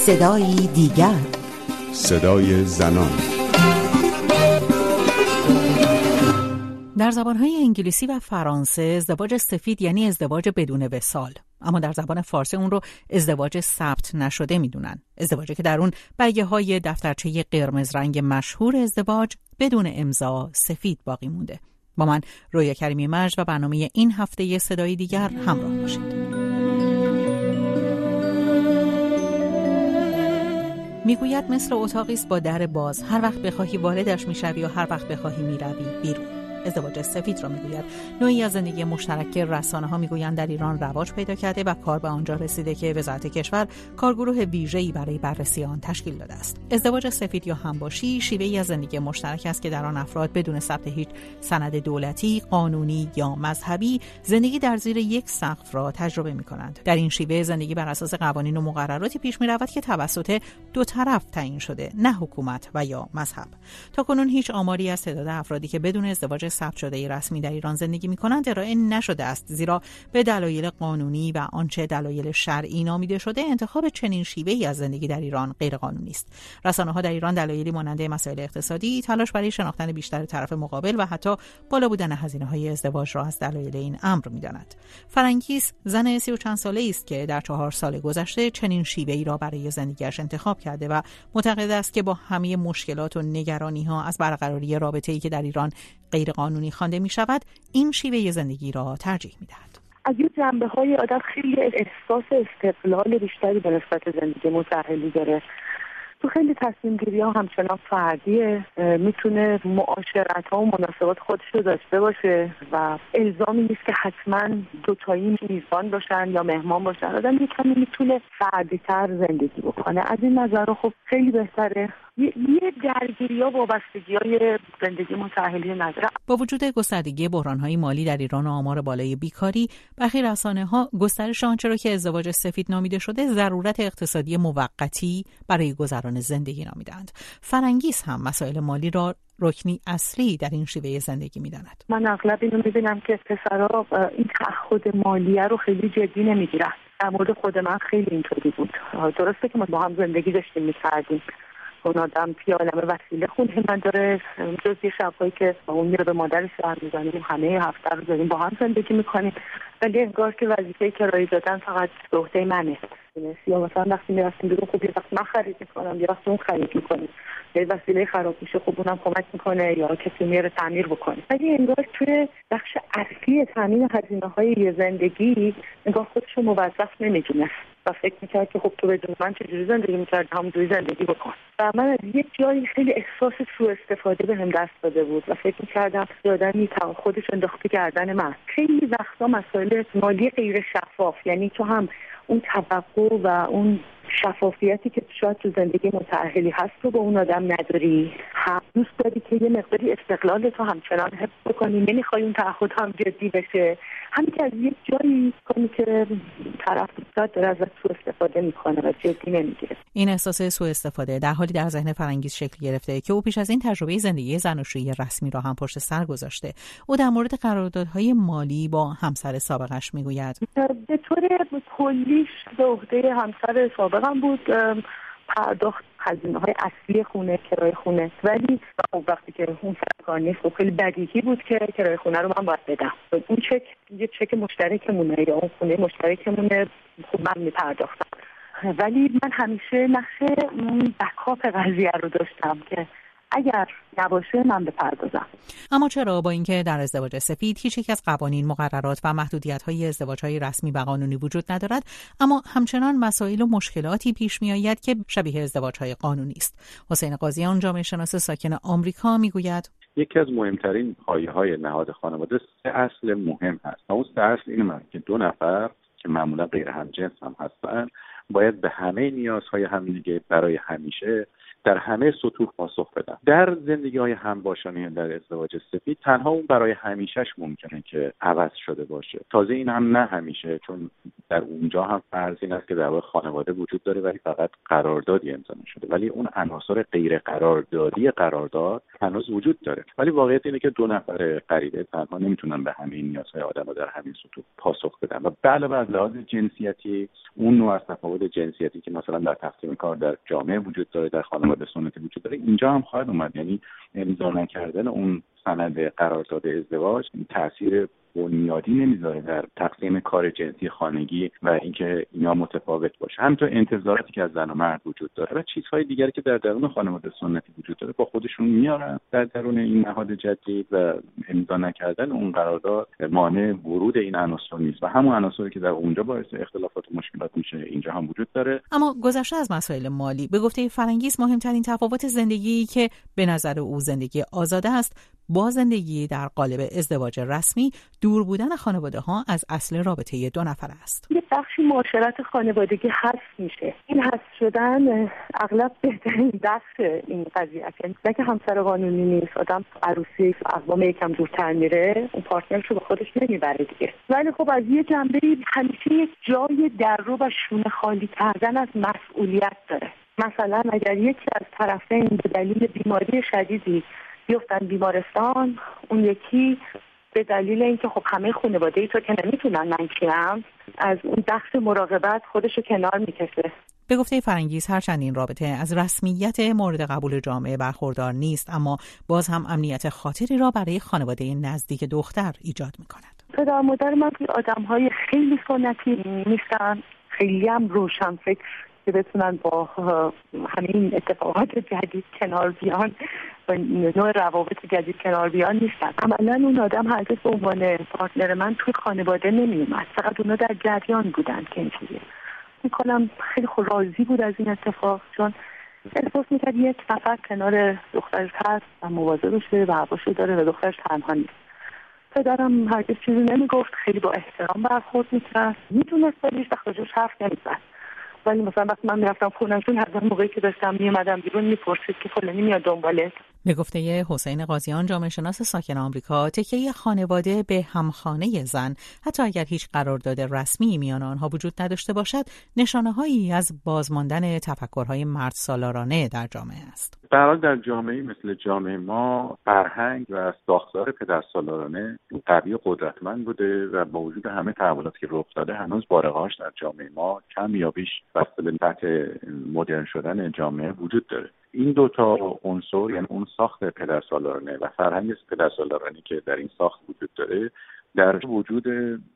صدایی دیگر. صدای زنان. در زبانهای انگلیسی و فرانسه ازدواج سفید یعنی ازدواج بدون وسال. اما در زبان فارسی اون رو ازدواج ثبت نشده می‌دونن. ازدواجی که در اون بگه های دفترچه قرمز رنگ مشهور ازدواج بدون امضا سفید باقی مونده. با من رویا کریمی مجد و برنامه این هفته صدای دیگر همراه باشید. می‌گوید مثل اتاقی است با در باز. هر وقت بخواهی واردش می‌شوی و هر وقت بخواهی می‌روی. بیرون. ازدواج سفید را می‌گوید. نوعی از زندگی مشترک که رسانه ها می‌گویند در ایران رواج پیدا کرده و کار به آنجا رسیده که وزارت کشور کارگروه ویژه‌ای برای بررسی آن تشکیل داده است. ازدواج سفید یا همباشی شیوهی از زندگی مشترک است که در آن افراد بدون ثبت هیچ سند دولتی قانونی یا مذهبی زندگی در زیر یک سقف را تجربه می کنند در این شیوه زندگی بر اساس قوانین و مقرراتی پیش می رود که توسط دو طرف تعیین شده نه حکومت و یا مذهب. تا کنون هیچ آماری از تعداد افرادی که بدون ازدواج ثبت شده رسمی در ایران زندگی می کنند ارائه نشده است. زیرا به دلایل قانونی و آنچه دلایل شرعی نامیده شده انتخاب چنین شیوهی از زندگی در ایران غیرقانونی است. رسانه ها در ایران دلایلی ماننده مسائل اقتصادی تلاش برای شناختن بیشتر طرف مقابل و حتی بالا بودن هزینه های ازدواج را از دلایل این امر می‌داند. فرانکیس زن سی و چند ساله است که در چهار سال گذشته چنین شیوهی را برای زندگیش انتخاب کرده و معتقد است که با همه مشکلات و نگرانی ها از برقراری رابطه ای که در ایران غیرقانونی خوانده می شود این شیوه زندگی را ترجیح می دهد. از یه جنبه های آدم خیلی احساس استقلال بیشتری به نسبت زندگی متحلی داره تو خیلی تصمیم گیری ها همچنان فردیه. می‌تونه معاشرت ها و مناسبات خودش رو داشته باشه و الزامی نیست که حتما دوتایی میزبان باشن یا مهمان باشن. آدم یه کمی می‌تونه فردی تر زندگی بکنه. از این نظر خب خیلی بهتره. یه درگیری ها وابستگی های زندگی متحلی نداره با وجود گستردگی بحران های مالی در ایران و آمار بالای بیکاری برخی رسانه ها گسترش آنچه را که ازدواج سفید نامیده شده ضرورت اقتصادی موقتی برای گذران زندگی نامیدند. فرنگیس هم مسائل مالی را رکنی اصلی در این شیوه زندگی می‌داند. من اغلب اینو می‌بینم که پسرها این تعهد مالیه رو خیلی جدی نمی‌گیرن. در مورد خود من خیلی اینطوری بود. درسته که ما با هم زندگی داشتیم می‌کردیم. اون آدم توی وسیله خونه من داره. جز یه شبهایی که اون میره به مادرش سر می‌زنیم. همه هفته رو داریم با هم زندگی می‌کنیم. ولی انگار که وظیفه کرایه دادن فقط به عهده منه. یا مثلا وقتی می‌رفتیم بیرون خوب یه وقت من خرید می‌کنم یه وقت اون خرید می‌کنه یه وسیله خراب میشه خوب اونم کمک می‌کنه یا کسی میره تعمیر بکنه ولی انگار توی بخش اصلی تامین هزینه های یه زندگی انگار خودش رو موظف نمی‌دونست و فکر می‌کرد که خب تو بدون من چجوری زندگی می‌کرد همونجوری زندگی بکن و من از یک جایی خیلی احساس سوء استفاده به هم دست داده بود و فکر می‌کردم یادم خودش انداخته گردن من خیلی وقتا مسائل مالی غیر شفاف یعنی تو هم اون توقع و اون شفافیتی که شاید تو زندگی متعهلی هست رو به اون آدم نداری. هم دوست داری که یه مقداری استقلال تو همچنان حفظ بکنی. نمی‌خوای اون تعهد هم جدی بشه. همین که از یک جایی کنی که طرف داره ازت سوء استفاده می‌کنه و جدی نمی‌گیره. این احساس سوء استفاده در حالی در ذهن فرانگیز شکل گرفته که او پیش از این تجربه زندگی زناشویی رسمی را هم پشت سر گذاشته. او در مورد قراردادهای مالی با همسر سابقش می‌گوید. به طور کلیش به عهده همسر سابقم بود پرداخت هزینه های اصلی خونه کرای خونه. ولی خب وقتی که اون سرکار نیست خب خیلی بدیهی بود که کرای خونه رو من باید بدم. اون چک یه چک مشترکمونه یا اون خونه مشترکمونه خب من میپرداختم. ولی من همیشه نقشه بکاپ قضیه رو داشتم که اگر نباشه من بپردازم اما چرا با اینکه در ازدواج سفید هیچ یک از قوانین مقررات و محدودیت های ازدواج های رسمی و قانونی وجود ندارد اما همچنان مسائل و مشکلاتی پیش می آید که شبیه ازدواج های قانونی است. حسین قاضیان جامعه شناس ساکن آمریکا می‌گوید یکی از مهمترین پایه های نهاد خانواده سه اصل مهم هست اون سه اصل این که دو نفر که معمولا غیر همجنس هم هستن باید به همه نیازهای همدیگه برای همیشه در همه سطوح پاسخ بدن در زندگی های همباشانی در ازدواج سفید تنها اون برای همیشهش ممکنه که عوض شده باشه. تازه این هم نه همیشه چون در اونجا هم فرض این است که در خانواده وجود داره ولی فقط قراردادی امضا شده ولی اون عناصر غیر قراردادی قرارداد هنوز وجود داره. ولی واقعیت اینه که دو نفر غریبه تنها نمی‌تونن به همه نیازهای آدم در همین سطوح پاسخ بدن. و به علاوه از لحاظ جنسیتی اون نوع از تفاوت جنسیتی که مثلا در تقسیم کار در جامعه وجود داره در خانواده سنتی وجود داره اینجا هم خواهد اومد. یعنی امضا نکردن اون سند قرارداد ازدواج تاثیر بنیادی نمی‌ذاره در تقسیم کار جنسی خانگی و اینکه اینا متفاوت باشه. همینطور انتظاراتی که از زن و مرد وجود داره و چیزهای دیگری که در درون خانواده سنتی وجود داره با خودشون میارن در درون این نهاد جدید و امضا نکردن اون قرارداد مانع ورود این عناصر نیست. و همون عناصری که در اونجا باعث اختلافات و مشکلات میشه اینجا هم وجود داره. اما گذشته از مسائل مالی به گفته فرنگیس مهمترین تفاوت زندگی که به نظر او زندگی آزاده است با زندگی در قالب ازدواج رسمی دور بودن خانواده ها از اصل رابطه دو نفر است. یه بخشی معاشرت خانوادگی حذف میشه. این حذف شدن اغلب بهترین بخش این قضیه است. یعنی نه که همسر قانونی نیست آدم عروسی اقوام یکم دورتر میره اون پارتنرش رو به خودش نمی‌بره دیگه. ولی خب از یه جنبه همیشه یک جای در رو و شونه خالی کردن از مسئولیت داره. مثلا اگر یکی از طرفین به دلیل بیماری شدیدی بیفتن بیمارستان اون یکی به دلیل اینکه خب همه خانواده ای تو که نمی‌تونن من کیم از اون بخش مراقبت خودش رو کنار می‌کشه به گفته فرنگیز هرچند این رابطه از رسمیت مورد قبول جامعه برخوردار نیست اما باز هم امنیت خاطری را برای خانواده نزدیک دختر ایجاد می کند. پدر مادر من آدم های خیلی سنتی نیستن خیلی هم روشن فکر که بتونن با همین اتفاقات جدید کنار بیان نوع روابط جدید کنار بیان نیستن. عملا اون آدم هرگز به عنوان پارتنر من توی خانواده نمیومد. فقط اونا در جریان بودن که اینجوریه. می‌کنم خیلی خود راضی بود از این اتفاق چون احساس می‌کرد یک نفر کنار دخترش هست و مواظبشه و حواشو داره و دخترش تنها نیست. پدرم هرگز چیزی نمی‌گفت خیلی با احترام برخورد می‌کرد. می‌دونست ولی وقت راجبش حرف نمی‌زد. ولی مثلا وقتی من می‌رفتم خونهشون هر موقعی که داشتم میومدم بیرون می‌پرسید که فلانی میاد دنبالت. به گفته حسین قاضیان جامعه شناس ساکن آمریکا تکیه خانواده به همخانه زن. حتی اگر هیچ قرارداد رسمی میان آنها وجود نداشته باشد نشانه هایی از بازماندن تفکرهای مرد سالارانه در جامعه است. به در جامعه مثل جامعه ما فرهنگ و ساختار پدر سالارانه قوی قدرتمند بوده و با وجود همه تحولاتی که رخ داده هنوز بارقاش در جامعه ما کم یا بیش بسته به مدرن شدن جامعه وجود داره. این دوتا عنصر یعنی اون ساخت پدرسالارانه و فرهنگ پدرسالارانه که در این ساخت وجود داره در وجود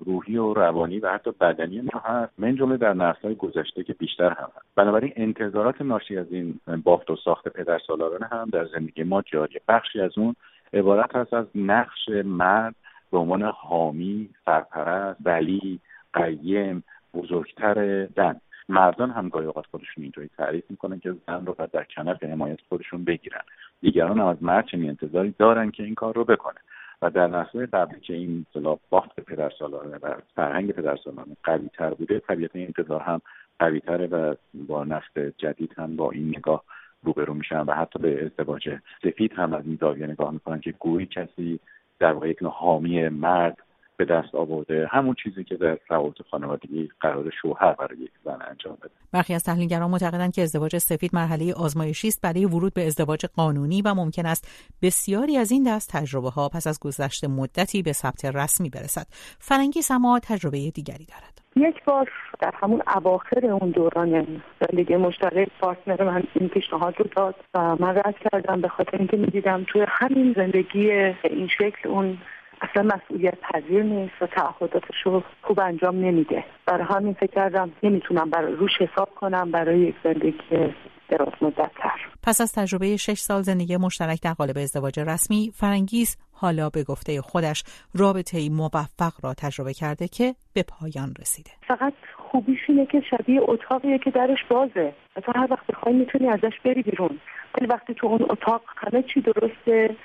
روحی و روانی و حتی بدنی ما هست. من جمله در نسل‌های گذشته که بیشتر هم هست. بنابراین انتظارات ناشی از این بافت و ساخت پدرسالارانه هم در زندگی ما جاریه بخشی از اون عبارت هست از نقش مرد به عنوان حامی سرپرست ولی قیم بزرگتر زن مردان هم گاهی اوقات خودشون اینطوری تعریف می‌کنن که زن رو باید در کنف حمایت خودشون بگیرن. دیگران هم از مرد چنین انتظاری دارن که این کار رو بکنه. و در نسل قبلی که این اصطلاح بافت پدرسالارانه و فرهنگ پدرسالارانه قوی تر بوده طبیعتا این انتظار هم قوی تره و با نسل جدید هم با این نگاه روبرو میشن و حتی به ازدواج سفید هم از این زاویه نگاه می‌کنن که گویی کسی در واقع یک حامی مرد به دست آورده. همون چیزی که در روابط خانوادگی قرار شوهر برای یک زن انجام بده. برخی از تحلیلگران معتقدند که ازدواج سفید مرحله آزمایشی است برای ورود به ازدواج قانونی و ممکن است بسیاری از این دست تجربه ها پس از گذشت مدتی به ثبت رسمی برسد. فرنگی سما تجربه دیگری دارد. یک بار در همون اواخر اون دوران زندگی مشترک پارتنر من این پیشنهاد رو داد و من رد کردم به خاطر اینکه می‌دیدم توی همین زندگی این شکل اون اصلا مسئولیت پذیر نیست و تعهداتش رو خوب انجام نمیده. برای همین فکر کردم نمی‌تونم برای روش حساب کنم برای یک زندگی دراز مدت تر. پس از تجربه شش سال زندگی مشترک در قالب ازدواج رسمی فرنگیز حالا به گفته خودش رابطه موفق را تجربه کرده که به پایان رسیده. فقط خوبیش اینه که شبیه اتاقیه که درش بازه. و تو هر وقت بخوای می‌تونی ازش بری بیرون. ولی وقتی تو اون اتاق همه چی درسته.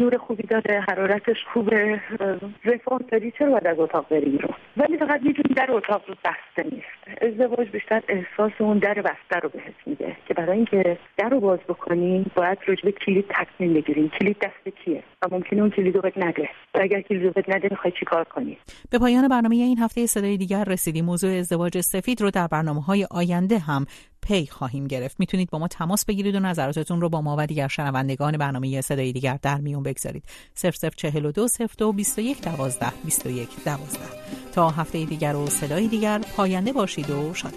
نور خوبی داره حرارتش خوبه رفاه داری چرا باید از اتاق بری بیرون؟ ولی فقط می‌دونی در اتاق رو بسته نیست. ازدواج بیشتر احساس اون در بسته رو بهت میده که برای اینکه در رو باز بکنیم باید رجبه کلید تصمیم بگیریم. کلید دست کیه؟ و ممکنه اون کلید رو بهت نده. و اگر کلید رو بهت نده می‌خوای چیکار کنی؟ به پایان برنامه این هفته صدای دیگر رسیدیم. موضوع ازدواج سفید رو در برنامه های آینده هم پی خواهیم گرفت. می‌تونید با ما تماس بگیرید و نظراتتون رو با ما و دیگر شنوندگان برنامه صدای دیگر در میون بگذارید. 0042 02 21 12 21 12 تا هفته دیگر و صدای دیگر پاینده باشید و شاد